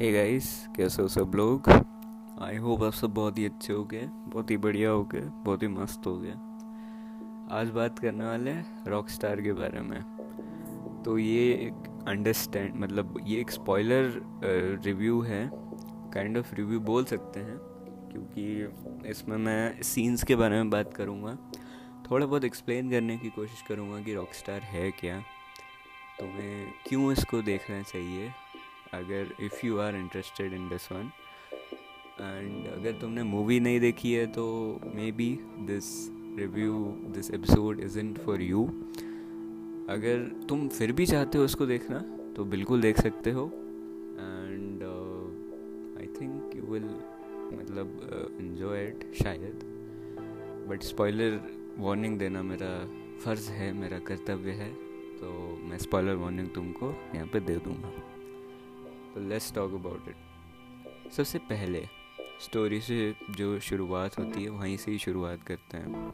Hey guys कैसे हो सब लोग? आई होप आप सब बहुत ही अच्छे हो गए। बहुत ही बढ़िया हो गए बहुत ही मस्त हो गए। आज बात करने वाले हैं रॉक स्टार के बारे में। तो ये एक अंडरस्टैंड मतलब ये एक स्पॉइलर रिव्यू है। काइंड ऑफ़ रिव्यू बोल सकते हैं क्योंकि इसमें मैं सीन्स के बारे में बात करूँगा। थोड़ा बहुत एक्सप्लेन करने की कोशिश करूँगा कि रॉक स्टार है क्या। तुम्हें क्यों इसको देखना चाहिए? अगर if you are interested in this one and अगर तुमने मूवी नहीं देखी है तो maybe this review this episode isn't for you अगर तुम फिर भी चाहते हो उसको देखना तो बिल्कुल देख सकते हो and I think you will मतलब इन्जॉय इट शायद. बट स्पॉयलर वार्निंग देना मेरा फ़र्ज़ है, मेरा कर्तव्य है तो मैं स्पॉयलर वार्निंग तुमको यहाँ पे दे दूँगा. लेट्स टॉक अबाउट इट सबसे पहले स्टोरी से जो शुरुआत होती है, वहीं से ही शुरुआत करते हैं।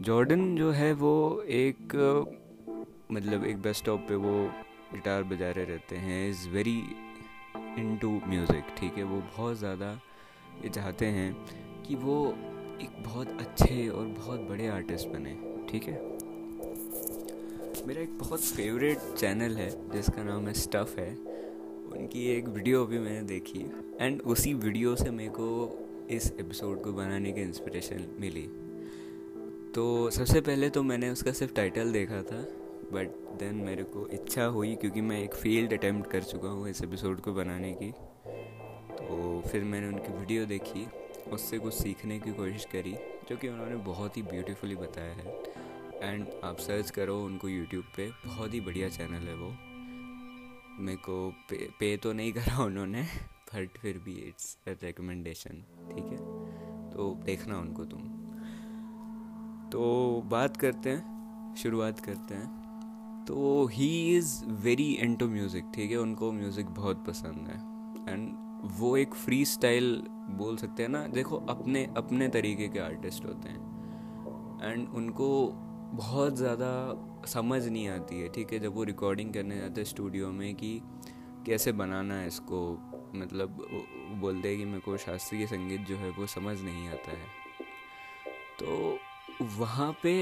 जॉर्डन जो है, वो एक मतलब एक बस स्टॉप पे वो गिटार बजा रहे रहते हैं। Is very into music ठीक है? वो बहुत ज़्यादा चाहते हैं कि वो एक बहुत अच्छे और बहुत बड़े आर्टिस्ट बने, ठीक है? मेरा एक बहुत फेवरेट चैनल है, जिसका नाम है स्टफ़ है। उनकी एक वीडियो भी मैंने देखी एंड उसी वीडियो से मेरे को इस एपिसोड को बनाने की इंस्पिरेशन मिली। तो सबसे पहले तो मैंने उसका सिर्फ़ टाइटल देखा था बट देन मेरे को इच्छा हुई क्योंकि मैं एक फ़ील्ड अटैम्प्ट कर चुका हूँ इस एपिसोड को बनाने की। तो फिर मैंने उनकी वीडियो देखी, उससे कुछ सीखने की कोशिश करी, जो कि उन्होंने बहुत ही ब्यूटीफुली बताया है। एंड आप सर्च करो उनको यूट्यूब पे, बहुत ही बढ़िया चैनल है वो। मेरे को पे, पे तो नहीं करा उन्होंने बट फिर भी इट्स रिकमेंडेशन ठीक है? तो देखना उनको तुम। तो बात करते हैं शुरुआत करते हैं। तो he is very to music ठीक है? उनको म्यूज़िक बहुत पसंद है। एंड वो एक फ्री स्टाइल बोल सकते हैं ना? देखो अपने अपने तरीके के आर्टिस्ट होते हैं। एंड उनको बहुत ज़्यादा समझ नहीं आती है, ठीक है, जब वो रिकॉर्डिंग करने जाते हैं स्टूडियो में कि कैसे बनाना है इसको मतलब बोलते हैं कि मेरे को शास्त्रीय संगीत जो है वो समझ नहीं आता है। तो वहाँ पे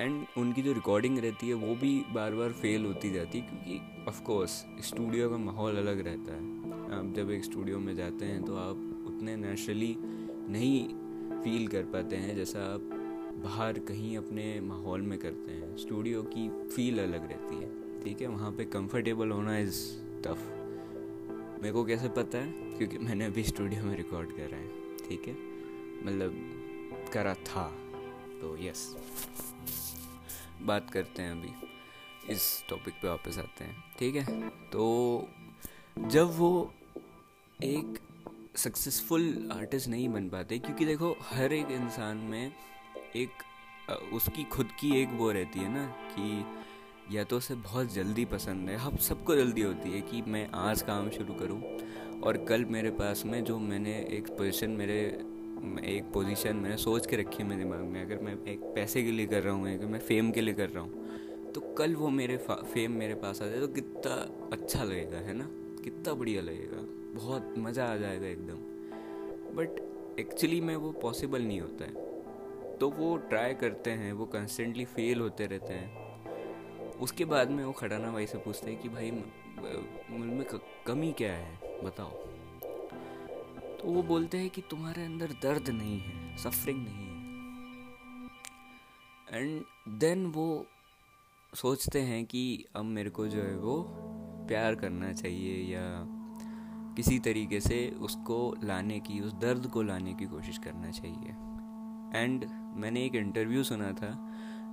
एंड उनकी जो रिकॉर्डिंग रहती है वो भी बार बार फेल होती जाती है क्योंकि ऑफ़ कोर्स स्टूडियो का माहौल अलग रहता है। आप जब एक स्टूडियो में जाते हैं तो आप उतने नेचुरली नहीं फील कर पाते हैं जैसा आप बाहर कहीं अपने माहौल में करते हैं। स्टूडियो की फील अलग रहती है। ठीक है, वहाँ पे कंफर्टेबल होना इज़ टफ मेरे को कैसे पता है? क्योंकि मैंने अभी स्टूडियो में रिकॉर्ड करा है। ठीक है? मतलब करा था। तो यस बात करते हैं अभी। इस टॉपिक पे वापस आते हैं। ठीक है? तो जब वो एक सक्सेसफुल आर्टिस्ट नहीं बन पाते, क्योंकि देखो, हर एक इंसान में एक उसकी खुद की एक वो रहती है ना कि या तो उसे बहुत जल्दी पसंद है हम सबको जल्दी होती है कि मैं आज काम शुरू करूँ और कल मेरे पास में जो मैंने एक पोजीशन मेरे, एक पोजीशन मैंने सोच के रखी है मेरे दिमाग में, अगर मैं एक पैसे के लिए कर रहा हूँ अगर मैं फेम के लिए कर रहा हूँ तो कल वो मेरे फेम मेरे पास आ जाए तो कितना अच्छा लगेगा, है ना? कितना बढ़िया लगेगा, बहुत मज़ा आ जाएगा एकदम। बट एक्चुअली में वो पॉसिबल नहीं होता है। तो वो ट्राई करते हैं, वो कंस्टेंटली फेल होते रहते हैं। उसके बाद में वो खड़ाना भाई से पूछते हैं कि भाई उनमें कमी क्या है? बताओ। तो वो बोलते हैं कि तुम्हारे अंदर दर्द नहीं है सफरिंग नहीं है। एंड देन वो सोचते हैं कि अब मेरे को जो है वो प्यार करना चाहिए या किसी तरीके से उसको लाने की, उस दर्द को लाने की कोशिश करना चाहिए। एंड मैंने एक इंटरव्यू सुना था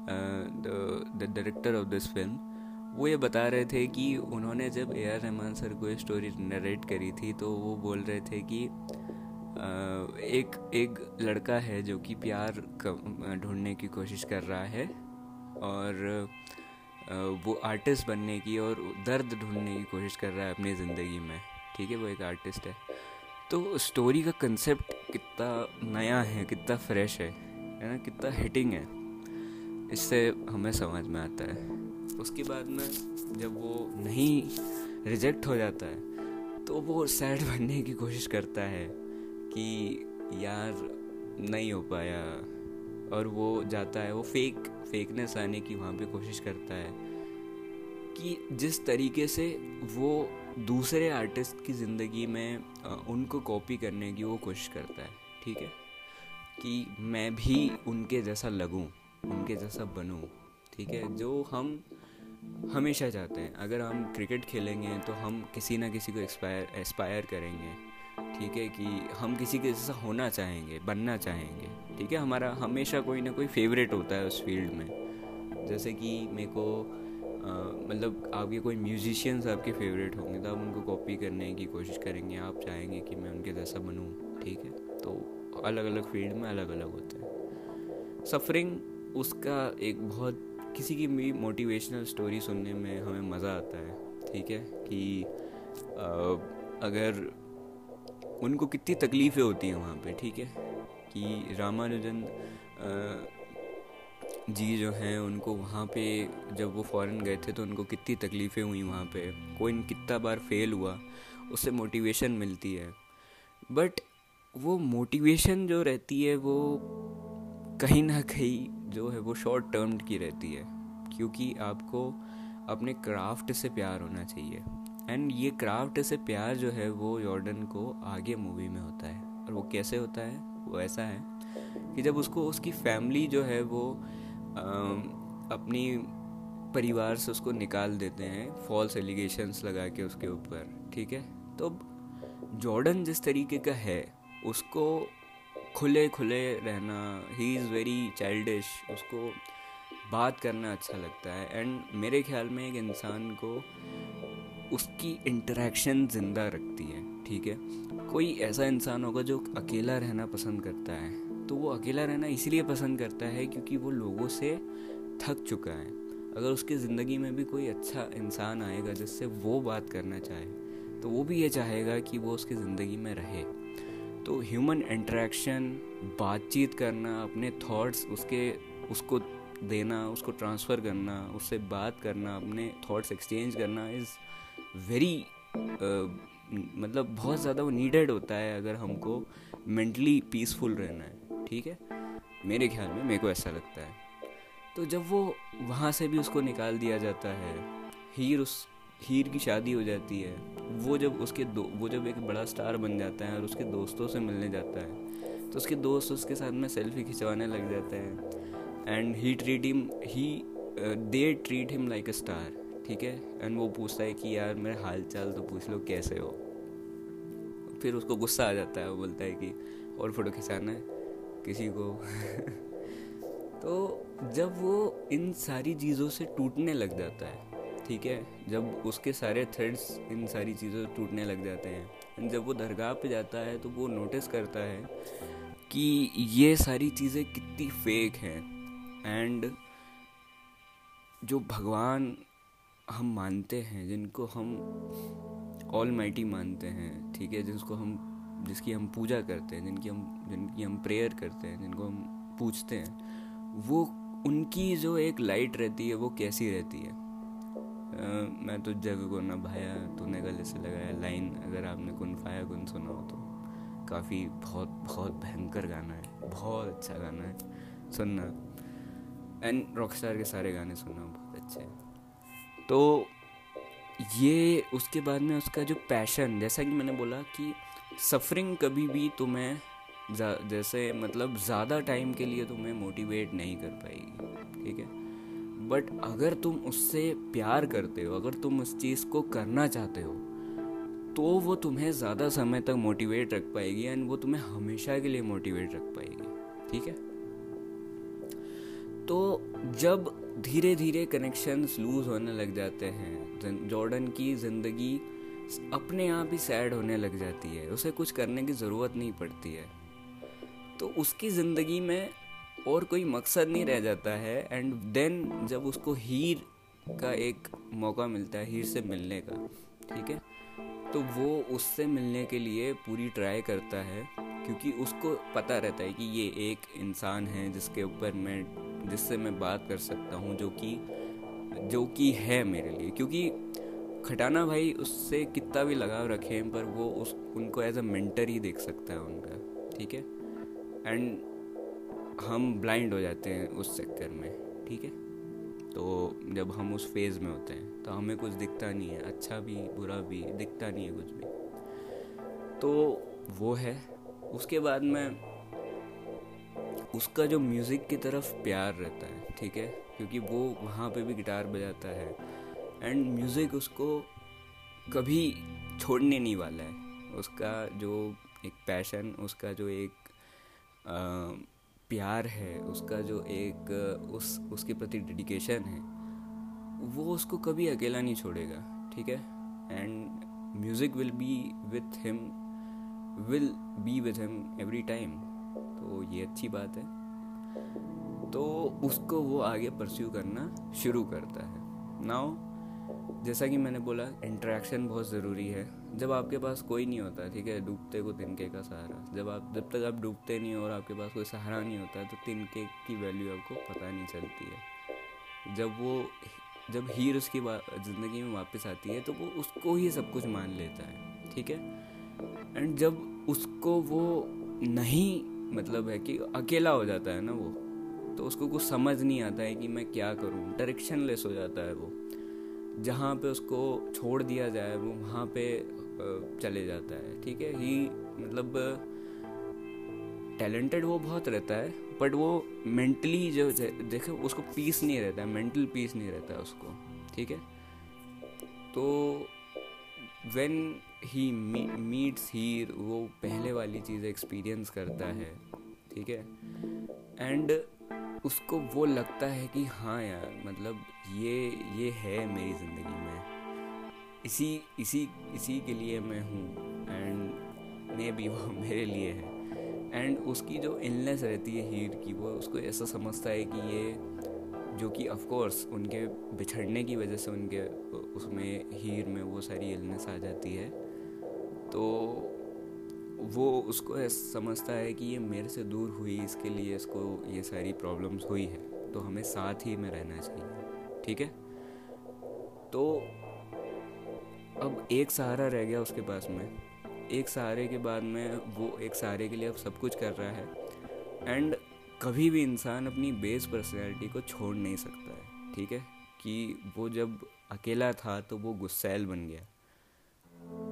the director of this film वो ये बता रहे थे कि उन्होंने जब ए आर रहमान सर को ये स्टोरी नरेट करी थी तो वो बोल रहे थे कि एक एक लड़का है जो कि प्यार ढूँढने की कोशिश कर रहा है और वो आर्टिस्ट बनने की और दर्द ढूँढने की कोशिश कर रहा है अपनी ज़िंदगी में। ठीक है, वो एक आर्टिस्ट है। तो स्टोरी का कंसेप्ट कितना नया है, कितना फ्रेश है। है ना, कितना हिटिंग है। इससे हमें समझ में आता है। उसके बाद में जब वो नहीं रिजेक्ट हो जाता है तो वो सैड बनने की कोशिश करता है कि यार, नहीं हो पाया। और वो जाता है, वो फेक फेकनेस आने की वहाँ पे कोशिश करता है कि जिस तरीके से वो दूसरे आर्टिस्ट की ज़िंदगी में उनको कॉपी करने की वो कोशिश करता है। ठीक है? कि मैं भी उनके जैसा लगूं, उनके जैसा बनूं, ठीक है? जो हम हमेशा चाहते हैं। अगर हम क्रिकेट खेलेंगे तो हम किसी ना किसी को एक्सपायर एस्पायर करेंगे, ठीक है? कि हम किसी के जैसा होना चाहेंगे, बनना चाहेंगे, ठीक है? हमारा हमेशा कोई ना कोई फेवरेट होता है उस फ़ील्ड में। जैसे कि मेरे को मतलब आपके कोई म्यूजिशियंस आपके फेवरेट होंगे तो आप उनको कॉपी करने की कोशिश करेंगे, आप चाहेंगे कि मैं उनके जैसा बनूँ, ठीक है? तो अलग अलग फ़ील्ड में अलग अलग होते हैं। सफरिंग उसका एक बहुत, किसी की भी मोटिवेशनल स्टोरी सुनने में हमें मज़ा आता है, ठीक है? कि अगर उनको कितनी तकलीफ़ें होती हैं वहाँ पे, ठीक है? कि रामानुजन जी जो हैं, उनको वहाँ पे जब वो फ़ॉरेन गए थे तो उनको कितनी तकलीफ़ें हुई वहाँ पे? कोई कितना बार फेल हुआ, उससे मोटिवेशन मिलती है। बट वो मोटिवेशन जो रहती है वो कहीं ना कहीं जो है वो शॉर्ट टर्म की रहती है। क्योंकि आपको अपने क्राफ्ट से प्यार होना चाहिए। एंड ये क्राफ्ट से प्यार जो है वो जॉर्डन को आगे मूवी में होता है। और वो कैसे होता है? वो ऐसा है कि जब उसको उसकी फैमिली जो है वो आ, अपनी परिवार से उसको निकाल देते हैं फॉल्स एलिगेशंस लगा के उसके ऊपर ठीक है? तो जॉर्डन जिस तरीके का है उसको खुले खुले रहना ही इज़ वेरी चाइल्डिश उसको बात करना अच्छा लगता है। एंड मेरे ख्याल में एक इंसान को उसकी इंटरेक्शन ज़िंदा रखती है, ठीक है? कोई ऐसा इंसान होगा जो अकेला रहना पसंद करता है। तो वो अकेला रहना इसलिए पसंद करता है क्योंकि वो लोगों से थक चुका है। अगर उसकी ज़िंदगी में भी कोई अच्छा इंसान आएगा जिससे वो बात करना चाहे तो वो भी ये चाहेगा कि वो उसकी ज़िंदगी में रहे। तो ह्यूमन इंटरेक्शन बातचीत करना, अपने थॉट्स उसके, उसको देना, उसको ट्रांसफ़र करना, उससे बात करना, अपने थॉट्स एक्सचेंज करना इज़ वेरी मतलब बहुत ज़्यादा वो नीडेड होता है अगर हमको मेंटली पीसफुल रहना है, ठीक है? मेरे ख्याल में, मेरे को ऐसा लगता है। तो जब वो वहाँ से भी उसको निकाल दिया जाता है हीर उस हीर की शादी हो जाती है, वो जब उसके दो, वो जब एक बड़ा स्टार बन जाता है और उसके दोस्तों से मिलने जाता है तो उसके दोस्त उसके साथ में सेल्फी खिंचवाने लग जाते हैं। And he treat him he they treat him like a star ठीक है? एंड वो पूछता है कि यार, मेरे हाल चाल तो पूछ लो, कैसे हो? फिर उसको गुस्सा आ जाता है, वो बोलता है कि, और फ़ोटो खिंचाना है, किसी को? तो जब वो इन सारी चीज़ों से टूटने लग जाता है ठीक है, जब उसके सारे थ्रेड्स इन सारी चीज़ों से टूटने लग जाते हैं। जब वो दरगाह पे जाता है तो वो नोटिस करता है कि ये सारी चीज़ें कितनी फेक हैं। एंड जो भगवान हम मानते हैं, जिनको हम ऑल माइटी मानते हैं, ठीक है, जिसको हम, जिसकी हम पूजा करते हैं, जिनकी हम जिनकी हम प्रेयर करते हैं, जिनको हम पूछते हैं, वो उनकी जो एक लाइट रहती है, वो कैसी रहती है? मैं तो जग को न भाया, तूने गले से लगाया लाइन, अगर आपने कुन फाया कुन सुना हो तो। काफ़ी बहुत बहुत भयंकर गाना है, बहुत अच्छा गाना है। सुनना। एंड रॉकस्टार के सारे गाने सुनना बहुत अच्छे हैं। तो ये उसके बाद में उसका जो पैशन, जैसा कि मैंने बोला कि सफरिंग कभी भी तुम्हें जैसे मतलब ज़्यादा टाइम के लिए तुम्हें मोटिवेट नहीं कर पाएगी, ठीक है? बट अगर तुम उससे प्यार करते हो, अगर तुम उस चीज़ को करना चाहते हो तो वो तुम्हें ज़्यादा समय तक मोटिवेट रख पाएगी एंड वो तुम्हें हमेशा के लिए मोटिवेट रख पाएगी। ठीक है? तो जब धीरे धीरे कनेक्शंस लूज होने लग जाते हैं जॉर्डन की ज़िंदगी अपने आप ही सैड होने लग जाती है, उसे कुछ करने की ज़रूरत नहीं पड़ती है तो उसकी ज़िंदगी में और कोई मकसद नहीं रह जाता है एंड देन जब उसको हीर का एक मौका मिलता है हीर से मिलने का ठीक है? तो वो उससे मिलने के लिए पूरी ट्राई करता है क्योंकि उसको पता रहता है कि ये एक इंसान है जिसके ऊपर मैं जिससे मैं बात कर सकता हूँ जो कि जो कि है मेरे लिए। क्योंकि खटाना भाई उससे कितना भी लगाव रखें पर वो उस उनको एज अ मेंटर ही देख सकता है उनका ठीक है? एंड हम ब्लाइंड हो जाते हैं उस चक्कर में ठीक है? तो जब हम उस फ़ेज़ में होते हैं तो हमें कुछ दिखता नहीं है अच्छा भी बुरा भी दिखता नहीं है कुछ भी। तो वो है। उसके बाद में उसका जो म्यूज़िक की तरफ़ प्यार रहता है ठीक है? क्योंकि वो वहाँ पे भी गिटार बजाता है। एंड म्यूज़िक उसको कभी छोड़ने नहीं वाला है। उसका जो एक पैशन उसका जो एक आ, प्यार है, उसका जो एक, उस, उसके प्रति डेडिकेशन है, वो उसको कभी अकेला नहीं छोड़ेगा, ठीक है? And music will be with him will be with him every time तो ये अच्छी बात है। तो उसको वो आगे परस्यू करना शुरू करता है। नाउ जैसा कि मैंने बोला इंटरेक्शन बहुत ज़रूरी है। जब आपके पास कोई नहीं होता, ठीक है, डूबते को तिनके का सहारा। जब आप, जब तक आप डूबते नहीं हो और आपके पास कोई सहारा नहीं होता तो तिनके की वैल्यू आपको पता नहीं चलती है। जब वो, जब हीर उसकी ज़िंदगी में वापस आती है तो वो उसको ही सब कुछ मान लेता है, ठीक है? एंड जब उसको वो नहीं मतलब है कि अकेला हो जाता है ना वो तो उसको कुछ समझ नहीं आता है कि मैं क्या करूँ। डायरेक्शन लेस हो जाता है वो। जहाँ पे उसको छोड़ दिया जाए, वो वहाँ पे चले जाता है, ठीक है? ही मतलब टैलेंटेड वो बहुत रहता है बट वो मेंटली जो देखे, उसको पीस नहीं रहता है मेंटल पीस नहीं रहता है उसको, ठीक है? तो वेन ही मीट्स हीर वो पहले वाली चीज़ एक्सपीरियंस करता है, ठीक है? एंड उसको वो लगता है कि हाँ यार मतलब ये ये है मेरी ज़िंदगी में। इसी इसी इसी के लिए मैं हूँ एंड मे भी वो मेरे लिए है। एंड उसकी जो इलनेस रहती है हीर की, वो उसको ऐसा समझता है कि ये, जो कि ऑफ़ कोर्स उनके बिछड़ने की वजह से उनके, उसमें हीर में वो सारी इलनेस आ जाती है। तो वो उसको समझता है कि ये मेरे से दूर हुई, इसके लिए इसको ये सारी प्रॉब्लम्स हुई है तो हमें साथ ही में रहना चाहिए, ठीक है? तो अब एक सहारा रह गया उसके पास में, एक सहारे के बाद में वो एक सहारे के लिए अब सब कुछ कर रहा है एंड कभी भी इंसान अपनी बेस पर्सनैलिटी को छोड़ नहीं सकता है, ठीक है? कि वो जब अकेला था तो वो गुस्सैल बन गया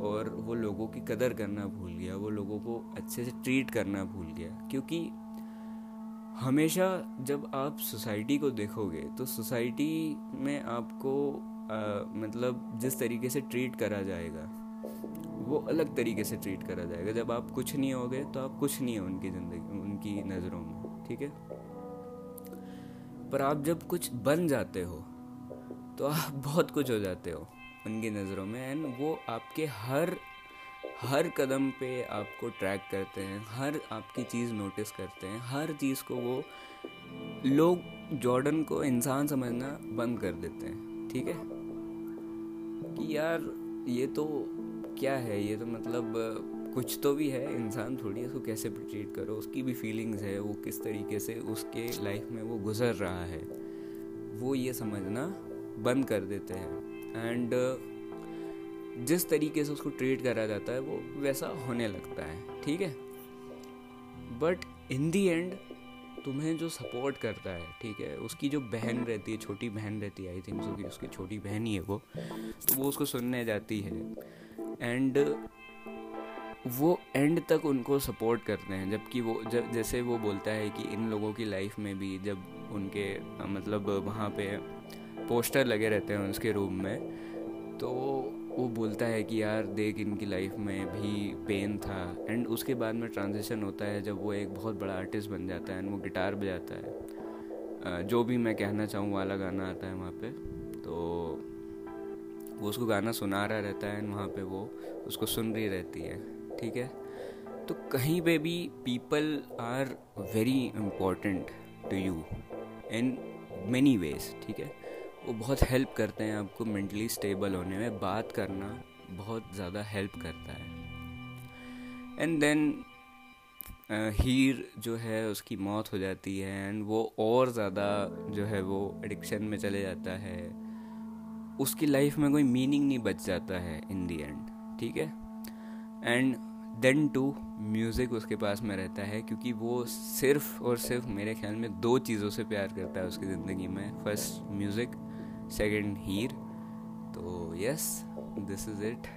और वो लोगों की कदर करना भूल गया वो लोगों को अच्छे से ट्रीट करना भूल गया। क्योंकि हमेशा जब आप सोसाइटी को देखोगे तो सोसाइटी में आपको आ, मतलब जिस तरीके से ट्रीट करा जाएगा वो अलग तरीके से ट्रीट करा जाएगा। जब आप कुछ नहीं होगे तो आप कुछ नहीं हो उनकी ज़िंदगी उनकी नज़रों में ठीक है? पर आप जब कुछ बन जाते हो तो आप बहुत कुछ हो जाते हो। उनकी नज़रों में एंड वो आपके हर हर कदम पे आपको ट्रैक करते हैं, हर आपकी चीज़ नोटिस करते हैं, हर चीज़ को वो लोग जॉर्डन को इंसान समझना बंद कर देते हैं, ठीक है? कि यार, ये तो क्या है? ये तो मतलब कुछ तो भी है, इंसान थोड़ी इसको कैसे ट्रीट करो? उसकी भी फीलिंग्स है, वो किस तरीके से उसके लाइफ में वो गुजर रहा है? वो ये समझना बंद कर देते हैं। एंड uh, जिस तरीके से उसको ट्रीट करा जाता है वो वैसा होने लगता है ठीक है? बट इन दी एंड तुम्हें जो सपोर्ट करता है ठीक है उसकी जो बहन रहती है छोटी बहन रहती है आई थिंक उसकी उसकी छोटी बहन ही है वो तो वो उसको सुनने जाती है। एंड वो एंड तक उनको सपोर्ट करते हैं जबकि वो जब जैसे वो बोलता है कि इन लोगों की लाइफ में भी जब उनके मतलब वहाँ पे पोस्टर लगे रहते हैं उसके रूम में तो वो बोलता है कि यार देख इनकी लाइफ में भी पेन था। एंड उसके बाद में ट्रांजिशन होता है जब वो एक बहुत बड़ा आर्टिस्ट बन जाता है एंड वो गिटार बजाता है। जो भी मैं कहना चाहूँ वाला गाना आता है वहाँ पे तो वो उसको गाना सुना रहा रहता है एंड वहाँ पे वो उसको सुन रही रहती है, ठीक है? तो कहीं पे भी people are very important to you in many ways ठीक है? वो बहुत हेल्प करते हैं आपको मेंटली स्टेबल होने में। बात करना बहुत ज़्यादा हेल्प करता है। एंड देन हीर जो है उसकी मौत हो जाती है एंड वो और ज़्यादा जो है वो एडिक्शन में चले जाता है। उसकी लाइफ में कोई मीनिंग नहीं बच जाता है इन दी एंड ठीक है? एंड देन टू म्यूज़िक उसके पास में रहता है क्योंकि वो सिर्फ़ और सिर्फ़ मेरे ख्याल में दो चीज़ों से प्यार करता है उसकी ज़िंदगी में। फ़र्स्ट म्यूज़िक सेकंड हीर तो यस दिस इज़ इट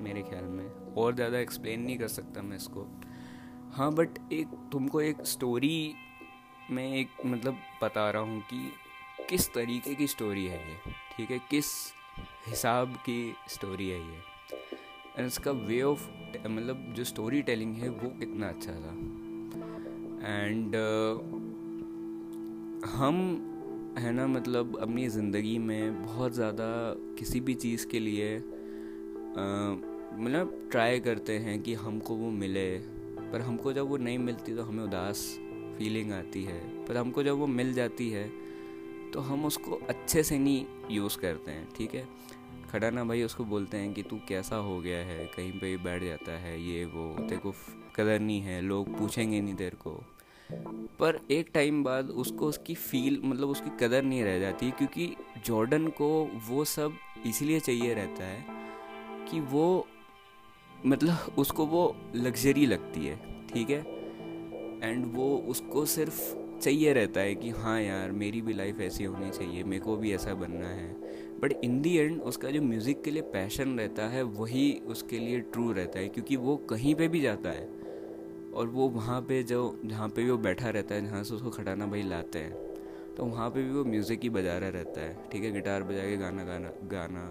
मेरे ख्याल में। और ज़्यादा एक्सप्लेन नहीं कर सकता मैं इसको। हाँ बट एक तुमको एक स्टोरी में एक मतलब बता रहा हूँ कि किस तरीके की स्टोरी है ये ठीक है? किस हिसाब की स्टोरी है ये? एंड इसका वे ऑफ़ मतलब जो स्टोरी टेलिंग है वो कितना अच्छा था। एंड uh, हम है ना मतलब अपनी ज़िंदगी में बहुत ज़्यादा किसी भी चीज़ के लिए मतलब ट्राई करते हैं कि हमको वो मिले। पर हमको जब वो नहीं मिलती तो हमें उदास फीलिंग आती है। पर हमको जब वो मिल जाती है तो हम उसको अच्छे से नहीं यूज़ करते हैं, ठीक है? खड़ा ना भाई उसको बोलते हैं कि तू कैसा हो गया है, कहीं पे बैठ जाता है, ये वो, तेरे को कदर नहीं है, लोग पूछेंगे नहीं तेरे को। पर एक टाइम बाद उसको उसकी फील मतलब उसकी कदर नहीं रह जाती क्योंकि जॉर्डन को वो सब इसलिए चाहिए रहता है कि वो मतलब उसको वो लग्जरी लगती है, ठीक है? एंड वो उसको सिर्फ़ चाहिए रहता है कि हाँ यार, मेरी भी लाइफ ऐसी होनी चाहिए, मेरे को भी ऐसा बनना है। बट इन दी एंड उसका जो म्यूज़िक के लिए पैशन रहता है, वही उसके लिए ट्रू रहता है क्योंकि वो कहीं पे भी जाता है। और वो वहाँ पे जो, जहाँ पे भी वो बैठा रहता है, जहाँ से उसको खटाना भाई लाते हैं तो वहाँ पे भी वो म्यूज़िक ही बजा रहा रहता है, ठीक है? गिटार बजा के गाना गाना गाना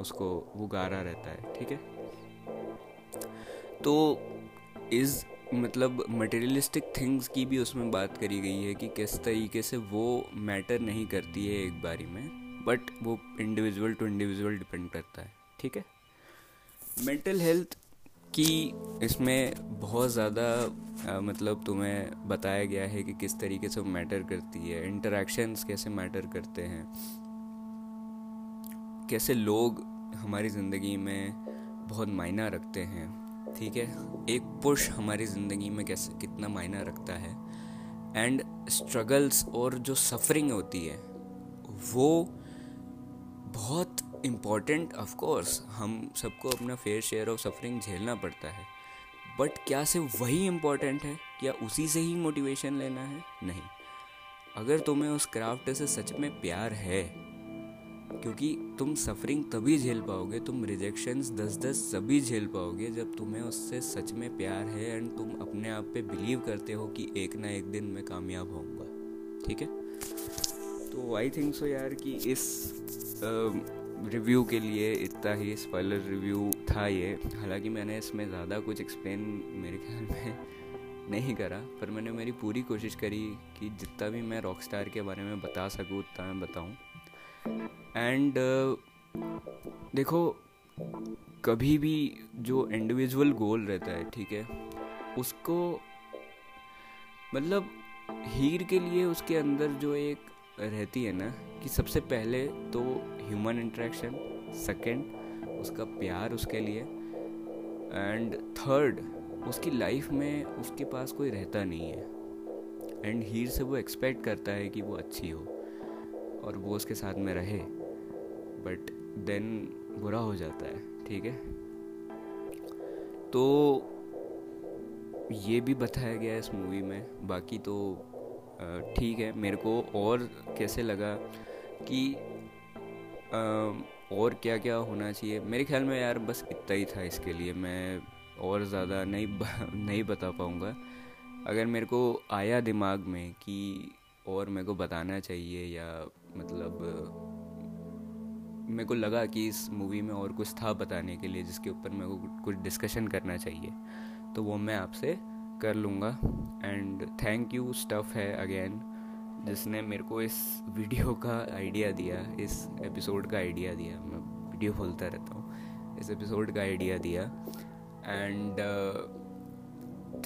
उसको वो गा रहा रहता है, ठीक है? तो इस मतलब मटेरियलिस्टिक थिंग्स की भी उसमें बात करी गई है कि किस तरीके से वो मैटर नहीं करती है एक बारी में बट वो इंडिविजुअल टू इंडिविजुअल डिपेंड करता है, ठीक है? मेंटल हेल्थ की इसमें बहुत ज़्यादा मतलब तुम्हें बताया गया है कि किस तरीके से मैटर करती है इंटरेक्शंस कैसे मैटर करते हैं, कैसे लोग हमारी ज़िंदगी में बहुत मायना रखते हैं, ठीक है? एक पुश हमारी ज़िंदगी में कैसे, कितना मायना रखता है एंड स्ट्रगल्स और जो सफरिंग होती है, वो बहुत इंपॉर्टेंट ऑफकोर्स हम सबको अपना फेयर शेयर ऑफ़ सफरिंग झेलना पड़ता है। बट क्या सिर्फ़ वही इम्पोर्टेंट है? क्या उसी से ही मोटिवेशन लेना है? नहीं। अगर तुम्हें उस क्राफ्ट से सच में प्यार है, क्योंकि तुम सफरिंग तभी झेल पाओगे, तुम रिजेक्शंस दस दस सभी झेल पाओगे, जब तुम्हें उससे सच में प्यार है एंड तुम अपने आप पे बिलीव करते हो कि एक ना एक दिन मैं कामयाब होऊँगा। ठीक है? तो आई थिंक सो यार कि इस रिव्यू के लिए इतना ही स्पॉइलर रिव्यू था ये। हालाँकि मैंने इसमें ज़्यादा कुछ एक्सप्लेन मेरे ख्याल में नहीं करा पर मैंने मेरी पूरी कोशिश करी कि जितना भी मैं रॉक स्टार के बारे में बता सकूँ उतना मैं बताऊँ। एंड uh, देखो कभी भी जो इंडिविजुअल गोल रहता है ठीक है उसको मतलब हीर के लिए उसके अंदर जो एक रहती है ना कि सबसे पहले तो ह्यूमन इंट्रैक्शन सेकंड उसका प्यार उसके लिए एंड थर्ड उसकी लाइफ में उसके पास कोई रहता नहीं है। एंड हीर से वो एक्सपेक्ट करता है कि वो अच्छी हो और वो उसके साथ में रहे बट देन बुरा हो जाता है, ठीक है? तो ये भी बताया गया है इस मूवी में, बाकी तो ठीक है, मेरे को और कैसे लगा कि और क्या क्या होना चाहिए? मेरे ख्याल में यार बस इतना ही था इसके लिए, मैं और ज़्यादा नहीं नहीं बता पाऊँगा। अगर मेरे को आया दिमाग में कि और मेरे को बताना चाहिए या मतलब मेरे को लगा कि इस मूवी में और कुछ था बताने के लिए जिसके ऊपर मेरे को कुछ डिस्कशन करना चाहिए तो वो मैं आपसे कर लूँगा। एंड थैंक यू स्टफ़ है अगेन जिसने मेरे को इस वीडियो का आइडिया दिया, इस एपिसोड का आइडिया दिया। मैं वीडियो खोलता रहता हूँ, इस एपिसोड का आइडिया दिया। एंड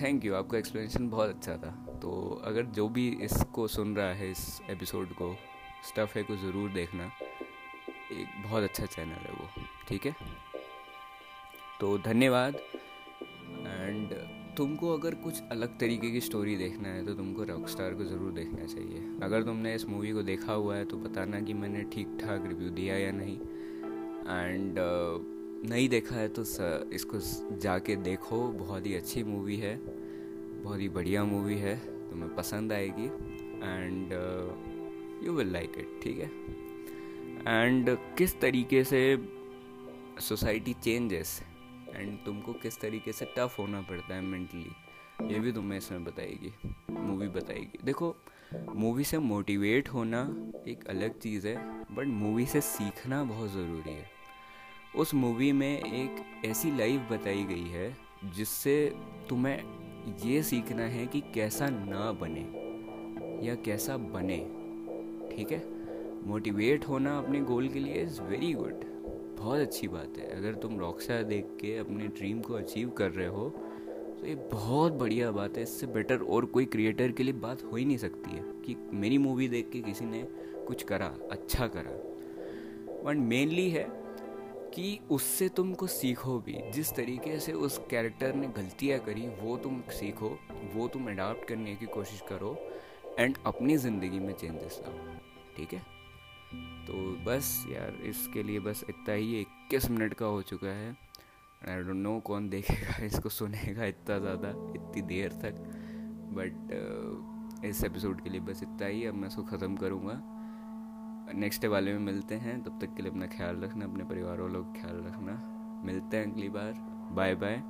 थैंक यू आपका एक्सप्लेनेशन बहुत अच्छा था। तो अगर जो भी इसको सुन रहा है, इस एपिसोड को स्टफ़ है को ज़रूर देखना। एक बहुत अच्छा चैनल है वो, ठीक है? तो धन्यवाद एंड तुमको अगर कुछ अलग तरीके की स्टोरी देखना है तो तुमको रॉक स्टार को ज़रूर देखना चाहिए। अगर तुमने इस मूवी को देखा हुआ है तो बताना कि मैंने ठीक ठाक रिव्यू दिया या नहीं। एंड uh, नहीं देखा है तो इसको जाके देखो। बहुत ही अच्छी मूवी है। बहुत ही बढ़िया मूवी है। तुम्हें पसंद आएगी। And you will like it ठीक है? एंड किस तरीके से सोसाइटी चेंजेस एंड तुमको किस तरीके से टफ होना पड़ता है मेंटली ये भी तुम्हें इसमें बताएगी मूवी बताएगी। देखो मूवी से मोटिवेट होना एक अलग चीज़ है बट मूवी से सीखना बहुत ज़रूरी है। उस मूवी में एक ऐसी लाइफ बताई गई है, जिससे तुम्हें ये सीखना है कि कैसा ना बने, या कैसा बने, ठीक है? मोटिवेट होना अपने गोल के लिए इज़ वेरी गुड बहुत अच्छी बात है। अगर तुम रॉक्सा देख के अपने ड्रीम को अचीव कर रहे हो तो ये बहुत बढ़िया बात है। इससे बेटर और कोई क्रिएटर के लिए बात हो ही नहीं सकती है कि मेरी मूवी देख के किसी ने कुछ करा अच्छा करा। बट मेनली है कि उससे तुम कुछ सीखो भी। जिस तरीके से उस कैरेक्टर ने गलतियाँ करी, वो तुम सीखो, वो तुम अडाप्ट करने की कोशिश करो एंड अपनी ज़िंदगी में चेंजेस लाओ। ठीक है? तो बस यार इसके लिए बस इतना ही इक्कीस मिनट का हो चुका है। आई डोंट नो कौन देखेगा इसको सुनेगा इतना ज़्यादा इतनी देर तक। बट uh, इस एपिसोड के लिए बस इतना ही अब मैं इसको ख़त्म करूँगा। नेक्स्ट वाले में मिलते हैं तब तक के लिए अपना ख्याल रखना अपने परिवार वालों का ख्याल रखना। मिलते हैं अगली बार। बाय बाय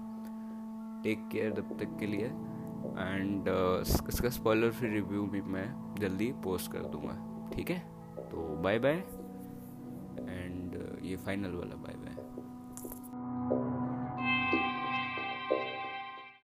टेक केयर तब तक के लिए। एंड uh, इसका स्पॉलर फ्री रिव्यू भी मैं जल्दी पोस्ट कर दूँगा। ठीक है? तो बाय बाय एंड ये फाइनल वाला बाय